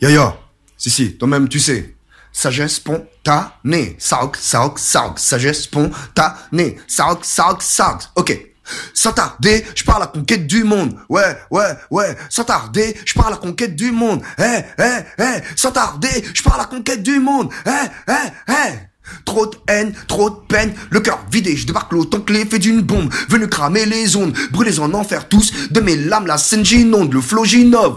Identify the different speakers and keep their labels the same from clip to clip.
Speaker 1: Yo, si si, toi-même tu sais. Sagesse spontanée, sauk, sauk, sauk, sagesse spontanée, sauk, sauk, sauk. Ok. Sans tarder, je pars à la conquête du monde. Ouais, ouais, ouais. Sans tarder, je pars à la conquête du monde. Eh, eh, eh. Sans tarder, je pars à la conquête du monde. Eh, eh, eh. Trop de haine, trop de peine, le cœur vidé, je débarque l'autant que l'effet d'une bombe, venu cramer les ondes, brûlez en enfer tous, de mes lames la scène j'inonde, le flow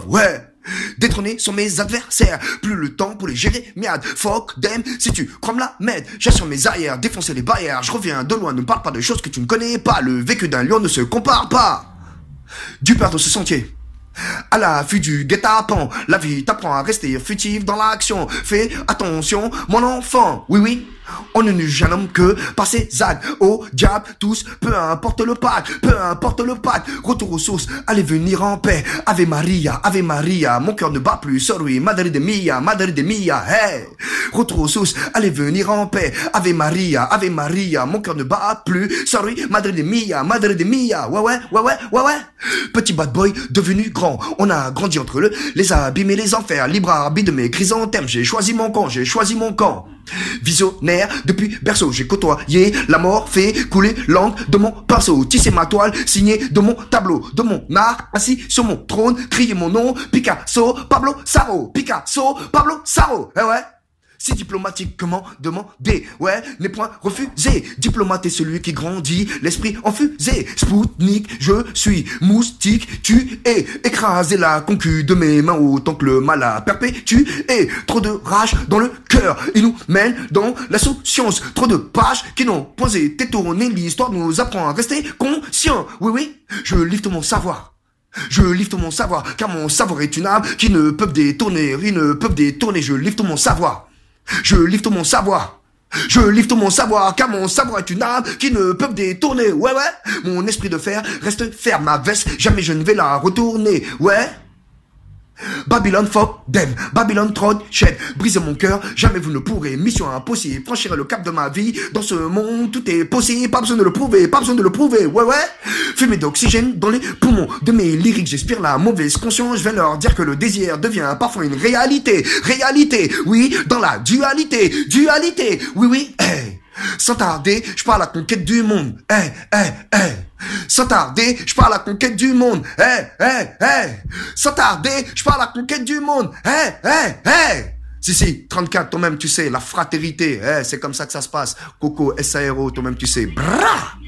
Speaker 1: ouais. Détrôner sont mes adversaires, plus le temps pour les gérer, merde, fuck them, si tu crois la mettre, j'assure mes arrières, défoncer les barrières, je reviens de loin, ne parle pas de choses que tu ne connais pas, le vécu d'un lion ne se compare pas. Du perdre ce sentier. À l'affût du guet-apens, la vie t'apprend à rester futif dans l'action. Fais attention, mon enfant. Oui, oui, on ne un homme que par actes. Au diable, tous, peu importe le pacte, peu importe le pacte. Retour aux sources, allez venir en paix. Ave Maria, Ave Maria, mon cœur ne bat plus. Sorry, Madre de Mia, Madre de Mia, hey. Retour aux sources, allez venir en paix. Ave Maria, Ave Maria, mon cœur ne bat plus. Sorry, Madre de Mia, Madre de Mia, ouais, ouais, ouais, ouais, ouais, ouais. Petit bad boy devenu grand, on a grandi entre le, les abîmes et les enfers. Libre arbitre de mes chrysanthèmes, j'ai choisi mon camp, j'ai choisi mon camp. Visionnaire depuis berceau, j'ai côtoyé la mort, fait couler l'angle de mon pinceau, tissé ma toile, signé de mon tableau, de mon art, assis sur mon trône, crier mon nom, Picasso, Pablo Saro, Picasso, Pablo Saro, eh ouais. Si diplomatiquement demandé, ouais, n'est point refusé. Diplomate est celui qui grandit, l'esprit en fusée. Spoutnik, je suis moustique, tu es écrasé la concu de mes mains autant que le mal a perpétué. Trop de rage dans le cœur, il nous mène dans la science. Trop de pages qui n'ont posé été tournées, l'histoire nous apprend à rester conscient. Oui, oui, je livre mon savoir. Je livre mon savoir, car mon savoir est une âme qui ne peut détourner, ils ne peuvent détourner, je livre mon savoir. Je livre tout mon savoir. Je livre tout mon savoir, car mon savoir est une arme qui ne peut détourner. Ouais, ouais. Mon esprit de fer reste ferme. Ma veste, jamais je ne vais la retourner. Ouais. Babylone fuck them, Babylone trot shed, brisez mon cœur, jamais vous ne pourrez, mission impossible, franchir le cap de ma vie, dans ce monde tout est possible, pas besoin de le prouver, pas besoin de le prouver, ouais ouais, fumée d'oxygène dans les poumons. De mes lyriques, j'espère la mauvaise conscience, je vais leur dire que le désir devient parfois une réalité, réalité, oui, dans la dualité, dualité, oui oui, hey. Sans tarder, je pars à la conquête du monde. Hey, hey, hey. Sans tarder, je pars à la conquête du monde. Hey, hey, hey. Sans tarder, je pars à la conquête du monde. Hey, hey, hey. Si, si, 34, toi-même, tu sais, la fraternité. Hey, c'est comme ça que ça se passe. Coco, SARO, toi-même, tu sais. Brah